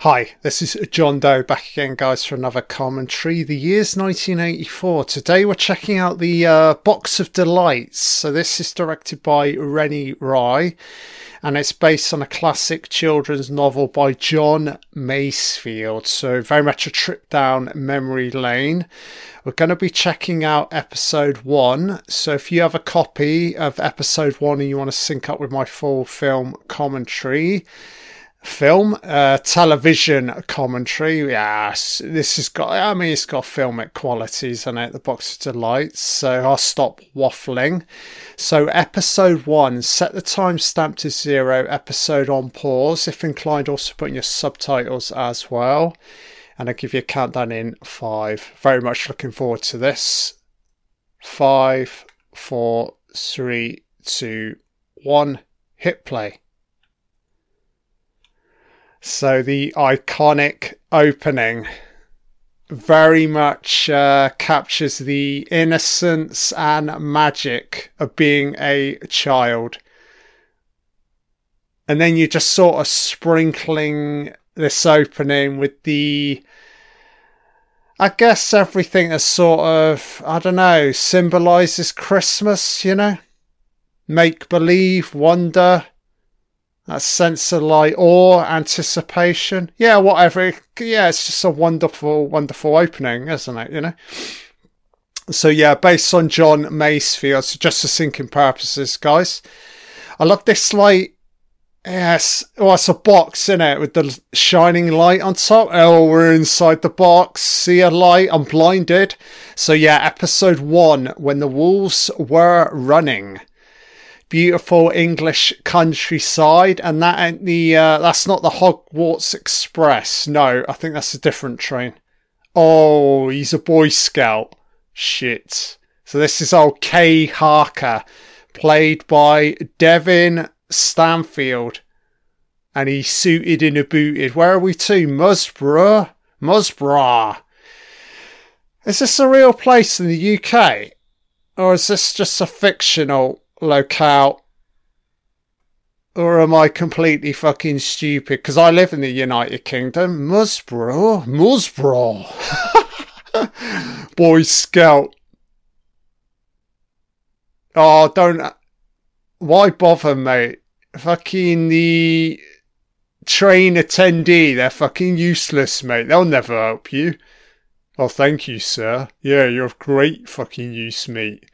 Hi, this is John Doe back again, guys, for another commentary. The year's 1984. Today we're checking out the uh, Box of Delights. So, this is directed by Renny Rye and it's based on a classic children's novel by John Masefield. So, very much a trip down memory lane. We're going to be checking out episode one. So, if you have a copy of episode one and you want to sync up with my full film commentary, film, uh, television commentary. Yes, this has got, I mean, it's got filmic qualities and it, the box of delights. So I'll stop waffling. So, episode one, set the timestamp to zero, episode on pause. If inclined, also put in your subtitles as well. And I'll give you a countdown in five. Very much looking forward to this. Five, four, three, two, one, hit play. So the iconic opening very much uh, captures the innocence and magic of being a child. And then you're just sort of sprinkling this opening with the. I guess everything that sort of, I don't know, symbolizes Christmas, you know? Make believe, wonder, that sense of like awe, anticipation. Yeah, whatever. Yeah, it's just a wonderful, wonderful opening, isn't it? You know. So yeah, based on John Masefield, so just for thinking purposes, guys. I love this like Yes, well, it's a box in it with the shining light on top. Oh, we're inside the box. See a light? I'm blinded. So yeah, episode one when the wolves were running beautiful English countryside, and that ain't the uh, that's not the Hogwarts Express. No, I think that's a different train. Oh, he's a Boy Scout. Shit. So this is old Kay Harker, played by Devin Stanfield, and he's suited in a booted. Where are we to? Musborough. Musborough. Is this a real place in the UK? Or is this just a fictional locale? Or am I completely fucking stupid? Because I live in the United Kingdom. Musbro. Musbro. Boy Scout. Oh, don't. Why bother, mate? Fucking the train attendee. They're fucking useless, mate. They'll never help you. Oh, thank you, sir. Yeah, you're of great fucking use, mate.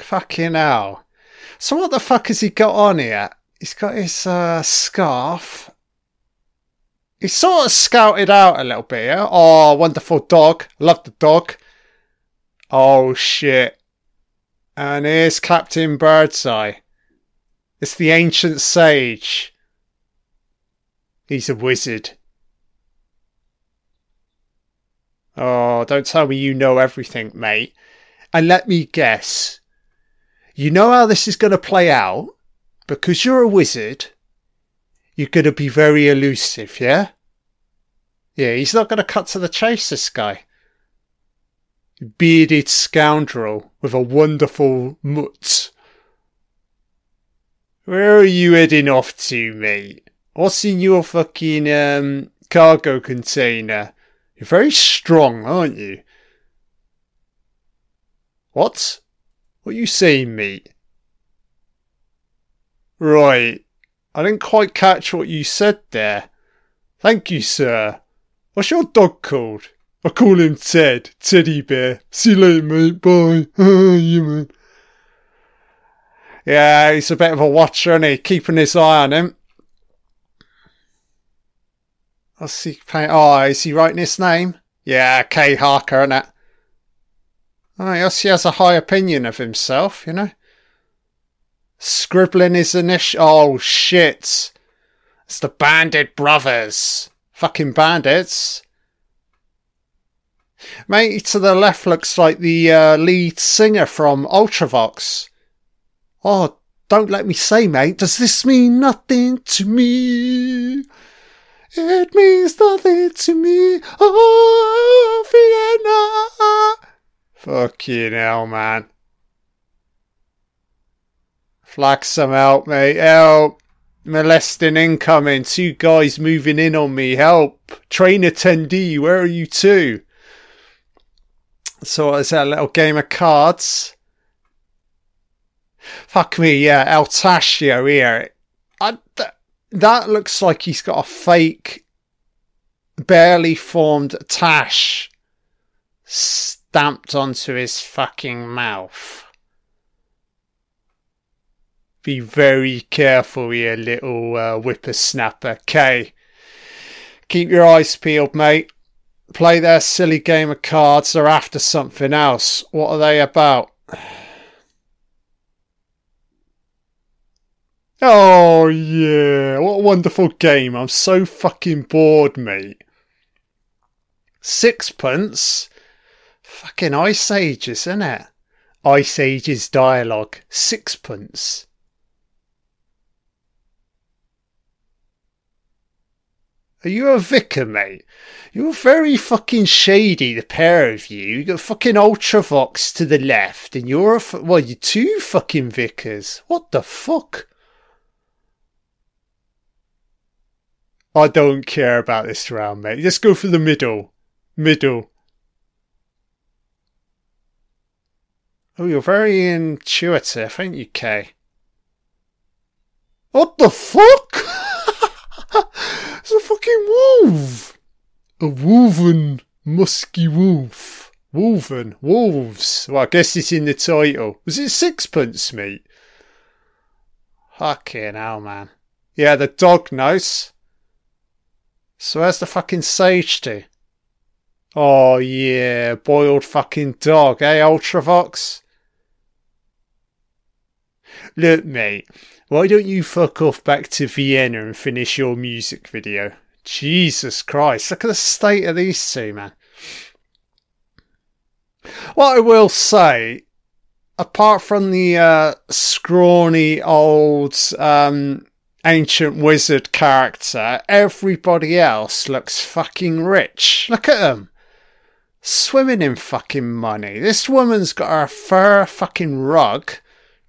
Fucking hell. So what the fuck has he got on here? He's got his uh, scarf. He's sort of scouted out a little bit. Oh, wonderful dog. Love the dog. Oh, shit. And here's Captain Birdseye. It's the ancient sage. He's a wizard. Oh, don't tell me you know everything, mate. And let me guess. You know how this is going to play out? Because you're a wizard, you're going to be very elusive, yeah? Yeah, he's not going to cut to the chase, this guy. Bearded scoundrel with a wonderful mutt. Where are you heading off to, mate? What's in your fucking um, cargo container? You're very strong, aren't you? What? What you saying, mate? Right. I didn't quite catch what you said there. Thank you, sir. What's your dog called? I call him Ted. Teddy Bear. See you later, mate. Bye. you man. Yeah, he's a bit of a watcher, and he? Keeping his eye on him. I see. Oh, is he writing his name? Yeah, Kay Harker, isn't it? I guess he has a high opinion of himself, you know. Scribbling his initial. Oh shit! It's the Bandit Brothers. Fucking bandits. Mate, to the left looks like the uh, lead singer from Ultravox. Oh, don't let me say, mate. Does this mean nothing to me? It means nothing to me. Oh, Fucking hell, man. Flax some help, mate. Help. Molesting incoming. Two guys moving in on me. Help. Train attendee. Where are you two? So it's a little game of cards. Fuck me, yeah. El Tashio here. I, th- that looks like he's got a fake, barely formed tash stamped onto his fucking mouth. Be very careful here, little uh, whippersnapper. Okay. Keep your eyes peeled, mate. Play their silly game of cards. They're after something else. What are they about? Oh, yeah. What a wonderful game. I'm so fucking bored, mate. Sixpence? Fucking Ice Ages, isn't it? Ice Ages dialogue. Sixpence. Are you a vicar, mate? You're very fucking shady, the pair of you. You got fucking Ultravox to the left, and you're a. Well, you're two fucking vicars. What the fuck? I don't care about this round, mate. Let's go for the middle. Middle. Oh, you're very intuitive, ain't you, Kay? What the fuck? it's a fucking wolf. A woven, musky wolf. Woven. Wolves. Well, I guess it's in the title. Was it sixpence, mate? Fucking hell, man. Yeah, the dog knows. So where's the fucking sage to? Oh yeah, boiled fucking dog, eh, Ultravox? Look, mate, why don't you fuck off back to Vienna and finish your music video? Jesus Christ, look at the state of these two, man. What I will say, apart from the uh, scrawny old um, ancient wizard character, everybody else looks fucking rich. Look at them. Swimming in fucking money. This woman's got her fur fucking rug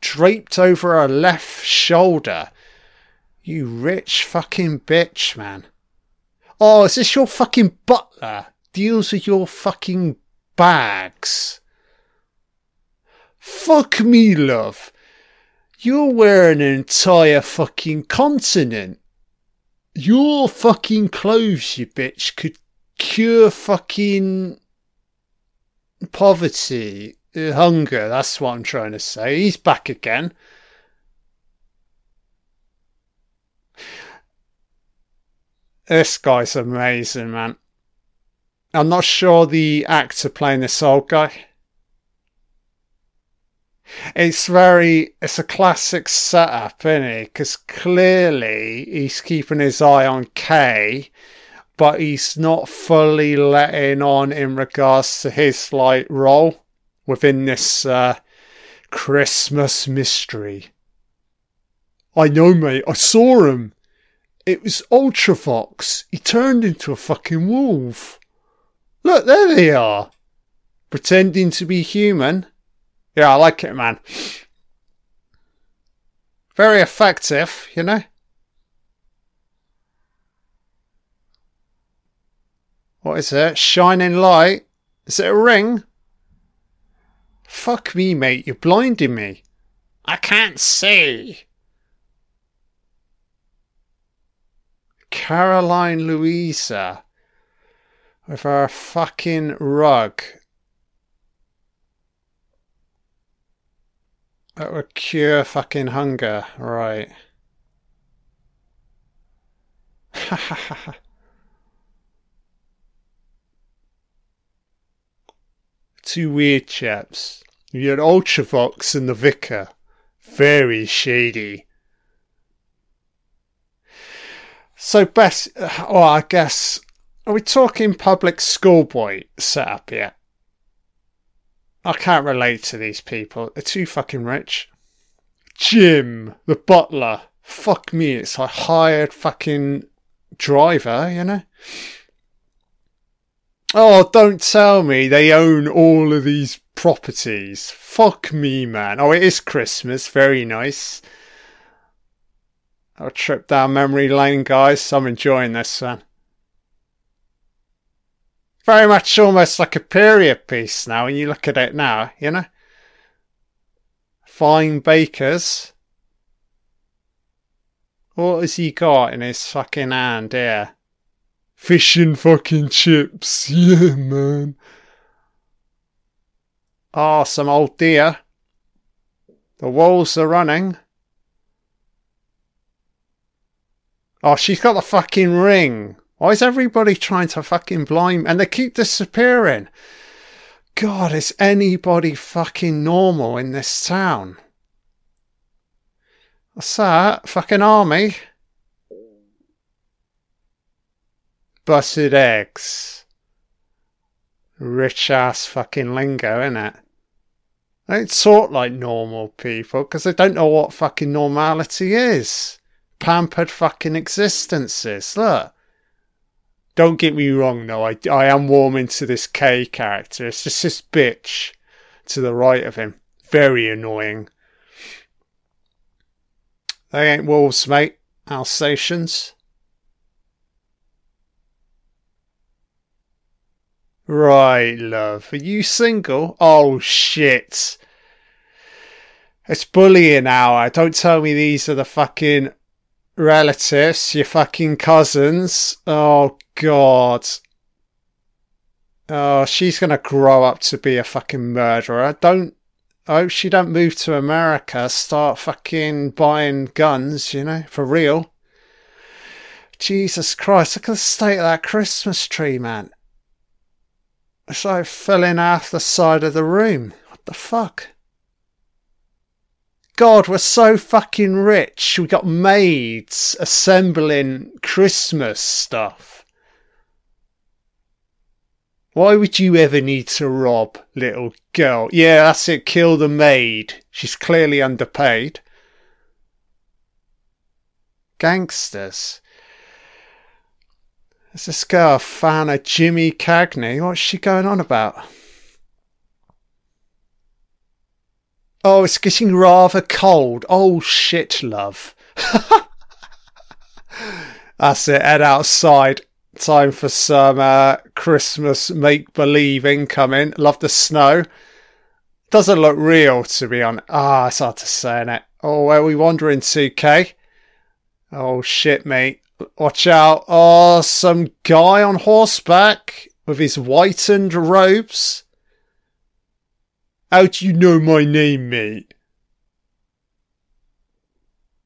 draped over her left shoulder. You rich fucking bitch, man. Oh, is this your fucking butler? Deals with your fucking bags. Fuck me, love. You're wearing an entire fucking continent. Your fucking clothes, you bitch, could cure fucking poverty, Uh, hunger. That's what I'm trying to say. He's back again. This guy's amazing, man. I'm not sure the actor playing this old guy. It's very, it's a classic setup, isn't it? Because clearly he's keeping his eye on Kay, but he's not fully letting on in regards to his like role within this uh, Christmas mystery. I know, mate. I saw him. It was Ultravox. He turned into a fucking wolf. Look, there they are. Pretending to be human. Yeah, I like it, man. Very effective, you know? What is it? Shining light? Is it a ring? Fuck me, mate. You're blinding me. I can't see. Caroline Louisa with her fucking rug. That would cure fucking hunger, right. Two weird chaps. You had Ultravox and the Vicar. Very shady. So, best, oh, uh, I guess, are we talking public schoolboy setup yet? I can't relate to these people. They're too fucking rich. Jim, the butler. Fuck me, it's a hired fucking driver, you know? Oh, don't tell me they own all of these properties. Fuck me, man. Oh, it is Christmas. Very nice. A trip down memory lane, guys. I'm enjoying this, man. Very much almost like a period piece now when you look at it now, you know? Fine bakers. What has he got in his fucking hand here? Fish and fucking chips. Yeah, man. Ah, oh, some old dear. The wolves are running. Oh, she's got the fucking ring. Why is everybody trying to fucking blind? And they keep disappearing. God, is anybody fucking normal in this town? What's that? Fucking army? Busted eggs. Rich ass fucking lingo, innit? They don't talk like normal people because they don't know what fucking normality is. Pampered fucking existences. Look. Don't get me wrong, though. I, I am warming to this Kay character. It's just this bitch to the right of him. Very annoying. They ain't wolves, mate. Alsatians. Right, love. Are you single? Oh, shit. It's bullying hour. Don't tell me these are the fucking relatives, your fucking cousins. Oh, God. Oh, she's gonna grow up to be a fucking murderer. Don't. I hope she don't move to America, start fucking buying guns, you know, for real. Jesus Christ, look at the state of that Christmas tree, man. It's fell in half the side of the room. What the fuck? God, we're so fucking rich. We got maids assembling Christmas stuff. Why would you ever need to rob, little girl? Yeah, that's it. Kill the maid. She's clearly underpaid. Gangsters. Is this girl a fan of Jimmy Cagney? What's she going on about? Oh, it's getting rather cold. Oh, shit, love. That's it. Head outside. Time for some uh, Christmas make believe incoming. Love the snow. Doesn't look real, to be honest. Ah, it's hard to say, it. Oh, where are we wandering to, Kay? Oh, shit, mate. Watch out. Oh, some guy on horseback with his whitened robes. How do you know my name, mate?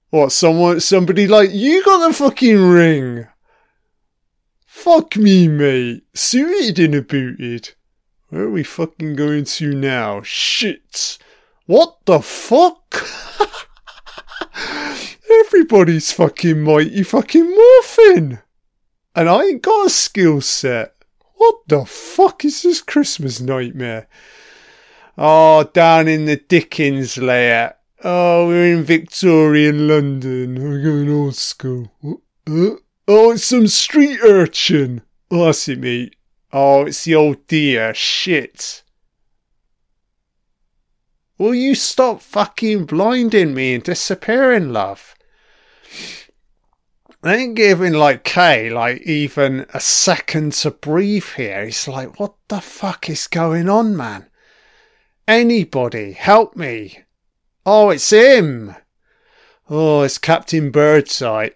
What, someone, somebody like you got the fucking ring? Fuck me, mate. Suited and a booted. Where are we fucking going to now? Shit. What the fuck? Everybody's fucking mighty fucking morphin. And I ain't got a skill set. What the fuck is this Christmas nightmare? Oh, down in the Dickens layer. Oh, we're in Victorian London. We're going old school. Uh, oh, it's some street urchin. Oh, that's it, mate. Oh, it's the old dear. Shit. Will you stop fucking blinding me and disappearing, love? I ain't giving like Kay like even a second to breathe here. It's like, what the fuck is going on, man? Anybody, help me. Oh, it's him. Oh, it's Captain Birdseye.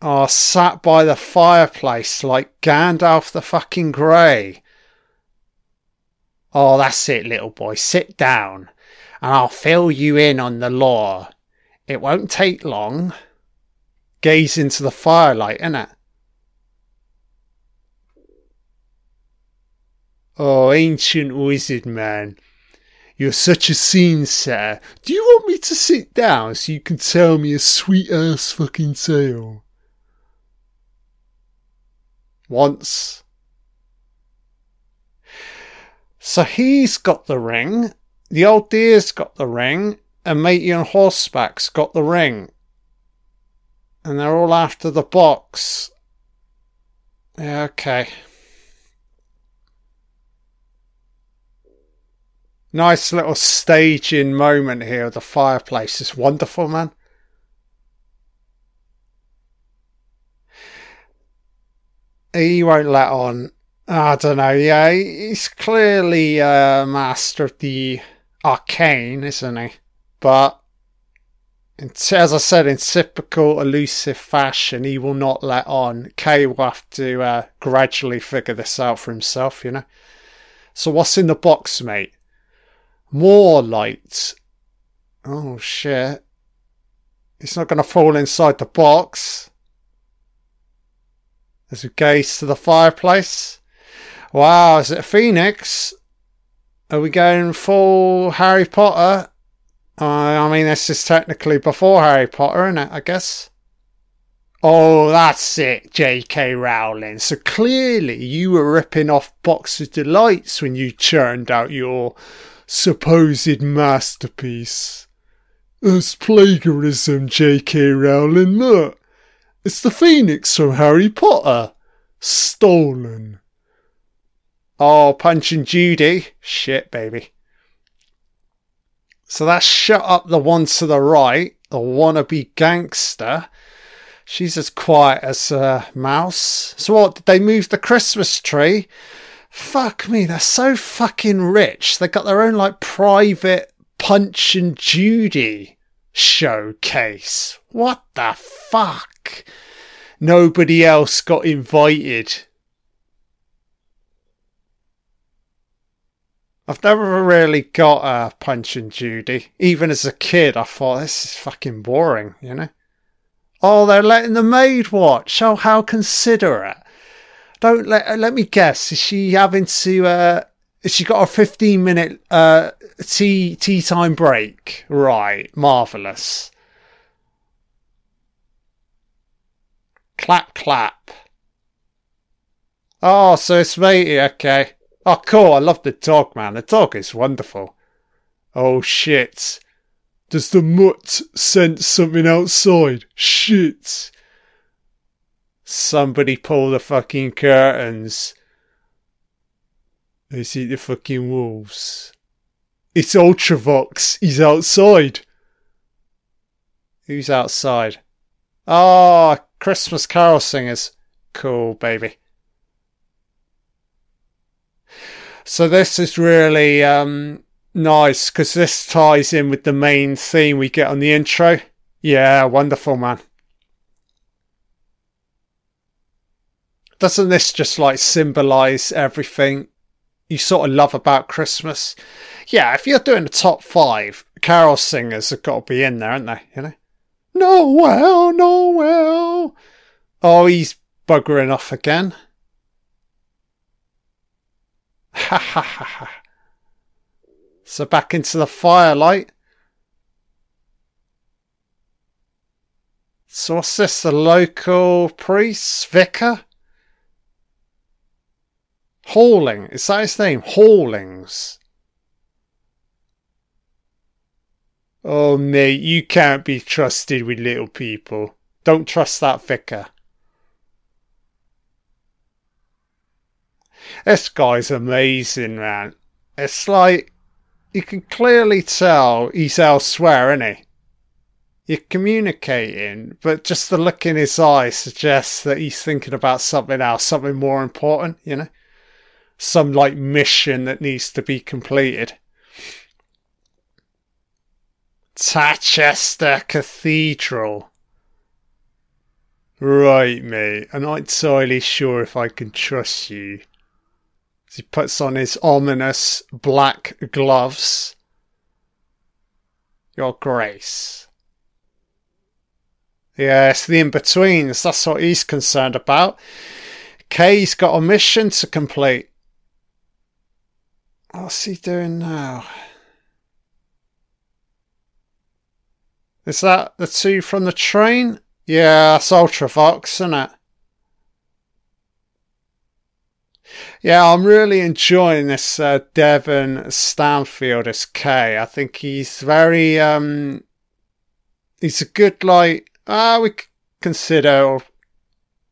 Oh, sat by the fireplace like Gandalf the fucking Grey. Oh, that's it, little boy. Sit down, and I'll fill you in on the lore. It won't take long. Gaze into the firelight, innit? Oh, ancient wizard man. You're such a scene setter. Do you want me to sit down so you can tell me a sweet ass fucking tale? Once. So he's got the ring, the old dear's got the ring, and matey on horseback's got the ring. And they're all after the box. Yeah, okay. Nice little staging moment here. The fireplace is wonderful, man. He won't let on. I don't know. Yeah, he's clearly a master of the arcane, isn't he? But as I said, in typical elusive fashion, he will not let on. Kay will have to uh, gradually figure this out for himself, you know. So what's in the box, mate? More light. Oh shit. It's not going to fall inside the box. As we gaze to the fireplace. Wow, is it a phoenix? Are we going full Harry Potter? Uh, I mean, this is technically before Harry Potter, isn't it? I guess. Oh, that's it, J.K. Rowling. So clearly you were ripping off Box of Delights when you churned out your supposed masterpiece. It's plagiarism, J.K. Rowling. Look, it's the Phoenix from Harry Potter. Stolen. Oh, Punch and Judy. Shit, baby. So that's shut up the one to the right, the wannabe gangster. She's as quiet as a mouse. So what? Did they move the Christmas tree? Fuck me, they're so fucking rich. They got their own like private Punch and Judy showcase. What the fuck? Nobody else got invited. I've never really got a Punch and Judy. Even as a kid, I thought this is fucking boring, you know? Oh, they're letting the maid watch. Oh, how considerate. Don't let let me guess. Is she having to? Uh, has she got a fifteen minute uh, tea tea time break? Right, marvelous. Clap clap. Oh, so it's matey. Okay. Oh, cool. I love the dog, man. The dog is wonderful. Oh, shit. Does the mutt sense something outside? Shit. Somebody pull the fucking curtains. They see the fucking wolves. It's Ultravox. He's outside. Who's outside? Ah, oh, Christmas carol singers. Cool, baby. So this is really um, nice because this ties in with the main theme we get on the intro. Yeah, wonderful, man. Doesn't this just like symbolize everything you sort of love about Christmas? Yeah, if you're doing the top five, carol singers have got to be in there, aren't they? You know? Noel, Noel. Oh, he's buggering off again. Ha ha ha ha. So back into the firelight. So what's this? The local priest? Vicar? Hawling. Is that his name? Hawlings. Oh, mate, you can't be trusted with little people. Don't trust that vicar. This guy's amazing, man. It's like you can clearly tell he's elsewhere, isn't he? You're communicating, but just the look in his eyes suggests that he's thinking about something else, something more important, you know? Some like mission that needs to be completed. Tatchester Cathedral. Right, mate. I'm not entirely sure if I can trust you he puts on his ominous black gloves. Your Grace. Yes, the in betweens, that's what he's concerned about. Kay's got a mission to complete. What's he doing now? Is that the two from the train? Yeah, that's Ultravox, isn't it? Yeah, I'm really enjoying this uh, Devin Stanfield as Kay. I think he's very um he's a good like uh we consider or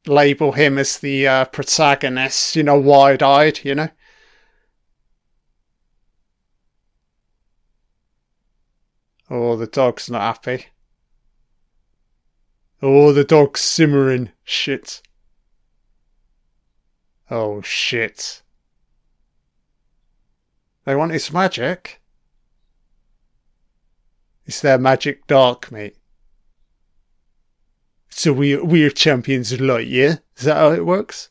label him as the uh, protagonist, you know, wide-eyed, you know. Oh, the dog's not happy. Oh, the dog's simmering. Shit. Oh shit. They want his magic? It's their magic dark, mate? So we we're champions of light, yeah? Is that how it works?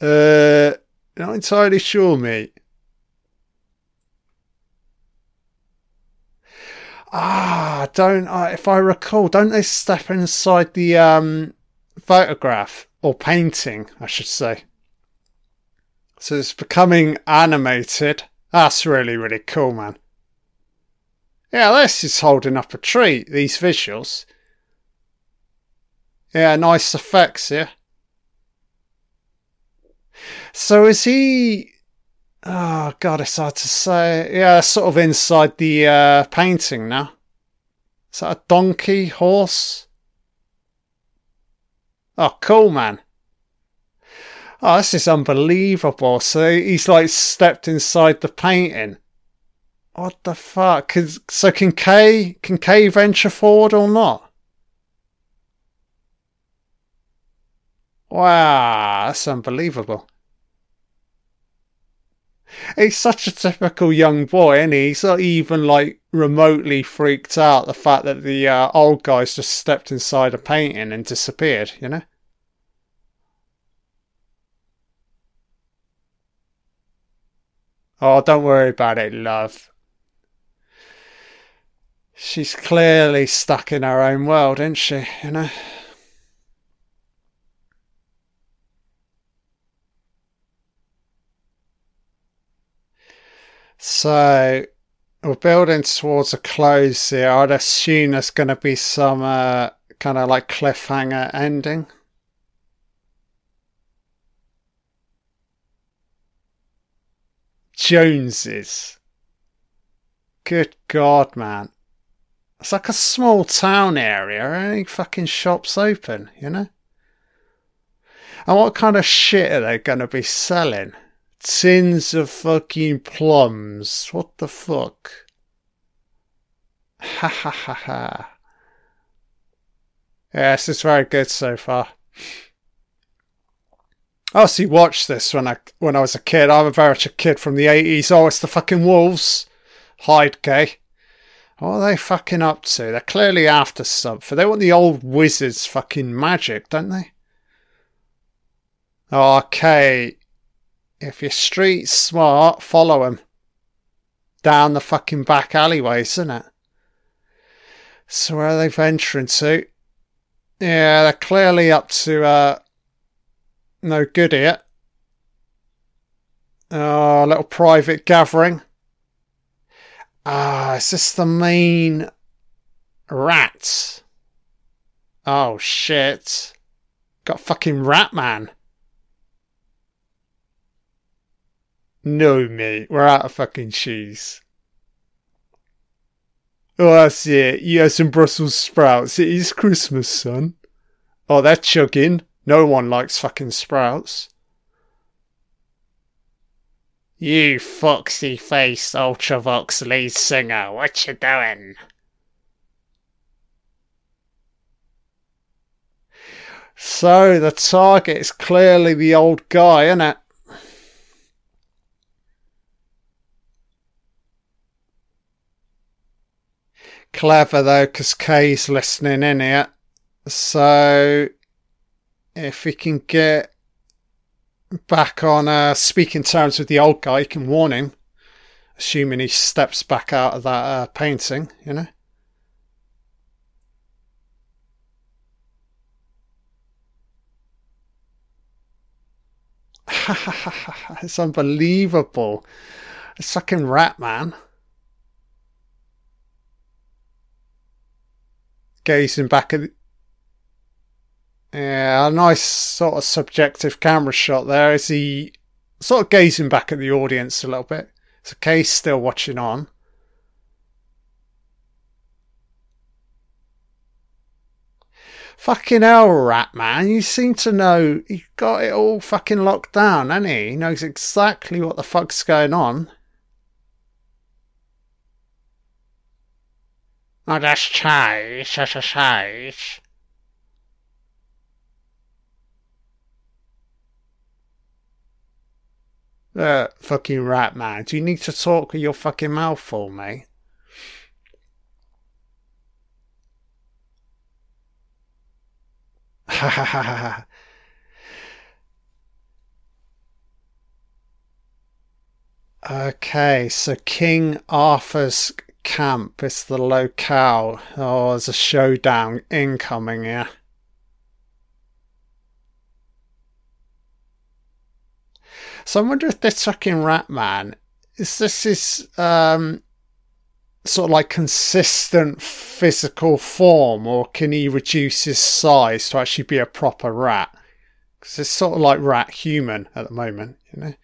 Uh not entirely sure, mate. Ah, don't I? If I recall, don't they step inside the um, photograph or painting? I should say. So it's becoming animated. That's really really cool, man. Yeah, this is holding up a treat. These visuals. Yeah, nice effects here. So is he? Oh god, it's hard to say. Yeah, sort of inside the uh, painting now. Is that a donkey horse? Oh, cool, man. Oh, this is unbelievable. So he's like stepped inside the painting. What the fuck? So can Kay can Kay venture forward or not? Wow, that's unbelievable. He's such a typical young boy, and he? he's not even like remotely freaked out the fact that the uh, old guy's just stepped inside a painting and disappeared. You know. Oh, don't worry about it, love. She's clearly stuck in her own world, isn't she? You know. So we're building towards a close here. I'd assume there's going to be some uh, kind of like cliffhanger ending. Joneses. Good God, man. It's like a small town area. Any fucking shops open, you know? And what kind of shit are they going to be selling? Tins of fucking plums. What the fuck? Ha ha ha ha. Yes, it's very good so far. I also watched this when I when I was a kid. I'm a very much a kid from the eighties. Oh, it's the fucking wolves. Hide gay. What are they fucking up to? They're clearly after something. They want the old wizard's fucking magic, don't they? Okay, if you're street smart, follow them down the fucking back alleyways, isn't it? So where are they venturing to? Yeah, they're clearly up to uh, no good here. Oh, little private gathering. Ah, is this the main rat? Oh shit. Got fucking Rat Man. No, mate, we're out of fucking cheese. Oh, that's it. You have some Brussels sprouts. It is Christmas, son. Oh, they're chugging. No one likes fucking sprouts. You foxy faced Ultravox lead singer, what you doing? So the target is clearly the old guy, isn't clever though, because Kay's listening in here. So if we can get back on uh, speaking terms with the old guy, you can warn him, assuming he steps back out of that uh, painting, you know. it's unbelievable. It's fucking rat man. Gazing back at. Yeah, a nice sort of subjective camera shot there. Is he sort of gazing back at the audience a little bit? A case still watching on. Fucking hell, rat man. You seem to know. He got it all fucking locked down, hasn't he? He knows exactly what the fuck's going on. Oh, that's Chase, that's a Uh, fucking rat man, do you need to talk with your fucking mouth for me? Ha ha ha ha. Okay, so King Arthur's camp is the locale. Oh, there's a showdown incoming here. So I wonder if this fucking Rat Man is this his um, sort of like consistent physical form, or can he reduce his size to actually be a proper rat? Because it's sort of like rat human at the moment, you know.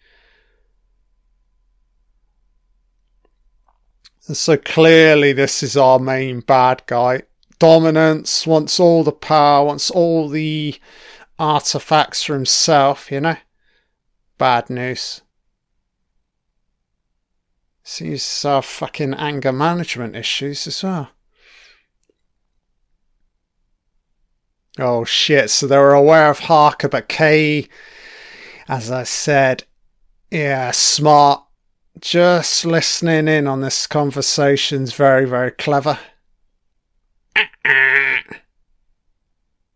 So clearly, this is our main bad guy. Dominance wants all the power, wants all the artifacts for himself, you know? Bad news. Seems have fucking anger management issues as well. Oh shit, so they were aware of Harker, but Kay, as I said, yeah, smart just listening in on this conversation's very, very clever.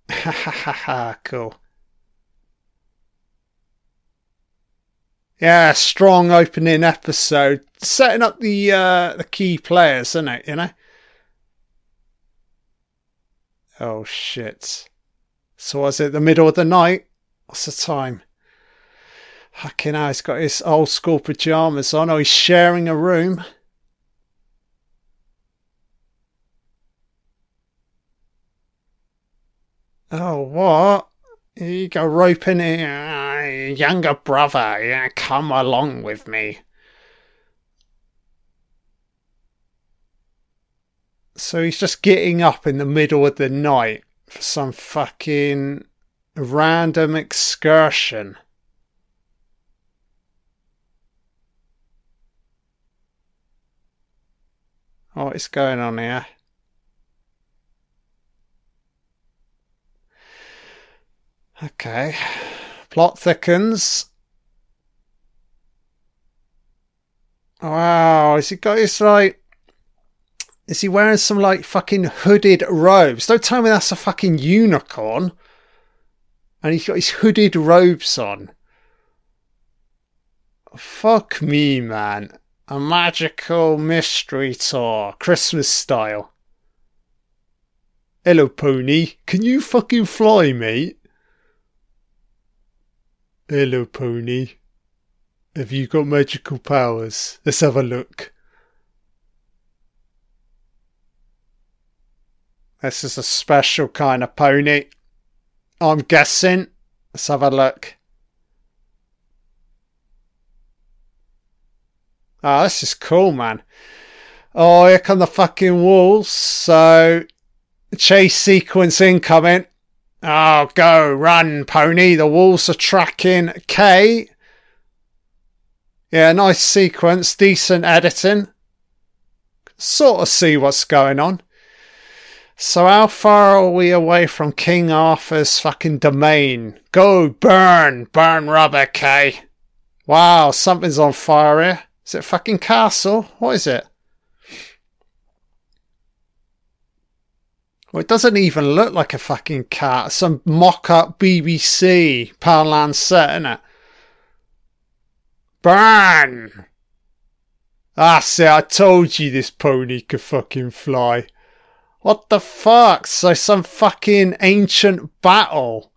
Ha ha ha ha, cool. Yeah, strong opening episode. Setting up the uh, the key players, isn't it, you know? Oh shit. So was it the middle of the night? What's the time? Fucking hell, he's got his old school pyjamas on. Oh, he's sharing a room. Oh, what? You go roping a ah, younger brother. Yeah, come along with me. So he's just getting up in the middle of the night for some fucking random excursion. What is going on here? Okay. Plot thickens. Wow, has he got his like is he wearing some like fucking hooded robes? Don't tell me that's a fucking unicorn. And he's got his hooded robes on. Fuck me, man. A magical mystery tour, Christmas style. Hello, pony. Can you fucking fly, mate? Hello, pony. Have you got magical powers? Let's have a look. This is a special kind of pony. I'm guessing. Let's have a look. Oh, this is cool, man. Oh, here come the fucking wolves. So, chase sequence incoming. Oh, go, run, pony. The wolves are tracking Kay. Yeah, nice sequence, decent editing. Sort of see what's going on. So, how far are we away from King Arthur's fucking domain? Go, burn, burn rubber, Kay. Wow, something's on fire here. Is it fucking castle? What is it? Well, it doesn't even look like a fucking cat. Some mock-up BBC Poundland set, isn't it? Burn! Ah, see, I told you this pony could fucking fly. What the fuck? So some fucking ancient battle.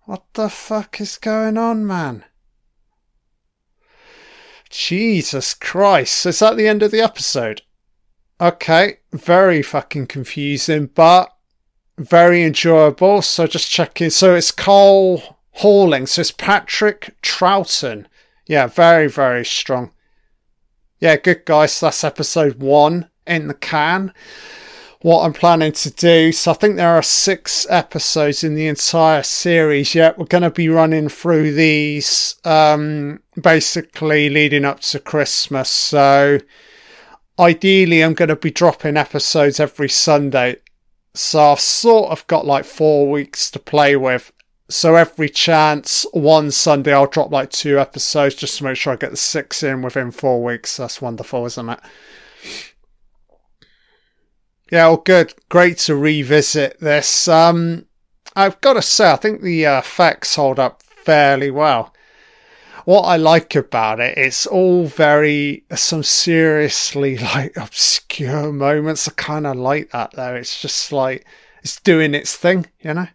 What the fuck is going on, man? Jesus Christ. Is that the end of the episode? Okay, very fucking confusing, but very enjoyable. So just checking. So it's Cole Hawling. So it's Patrick Troughton. Yeah, very, very strong. Yeah, good guys. That's episode one in the can what I'm planning to do. So I think there are six episodes in the entire series. Yet we're going to be running through these um, basically leading up to Christmas. So ideally, I'm going to be dropping episodes every Sunday. So I've sort of got like four weeks to play with. So every chance, one Sunday I'll drop like two episodes just to make sure I get the six in within four weeks. That's wonderful, isn't it? Yeah, well, good. Great to revisit this. Um, I've got to say, I think the uh, effects hold up fairly well. What I like about it, it's all very some seriously like obscure moments. I kind of like that though. It's just like it's doing its thing, you know.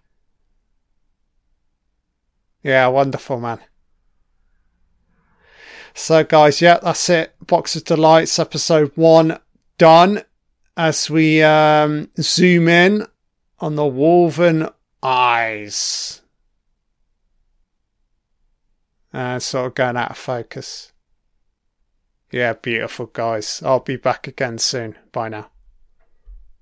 Yeah, wonderful, man. So, guys, yeah, that's it. Box of Delights, episode one, done. As we um, zoom in on the woven eyes. And sort of going out of focus. Yeah, beautiful, guys. I'll be back again soon. Bye now.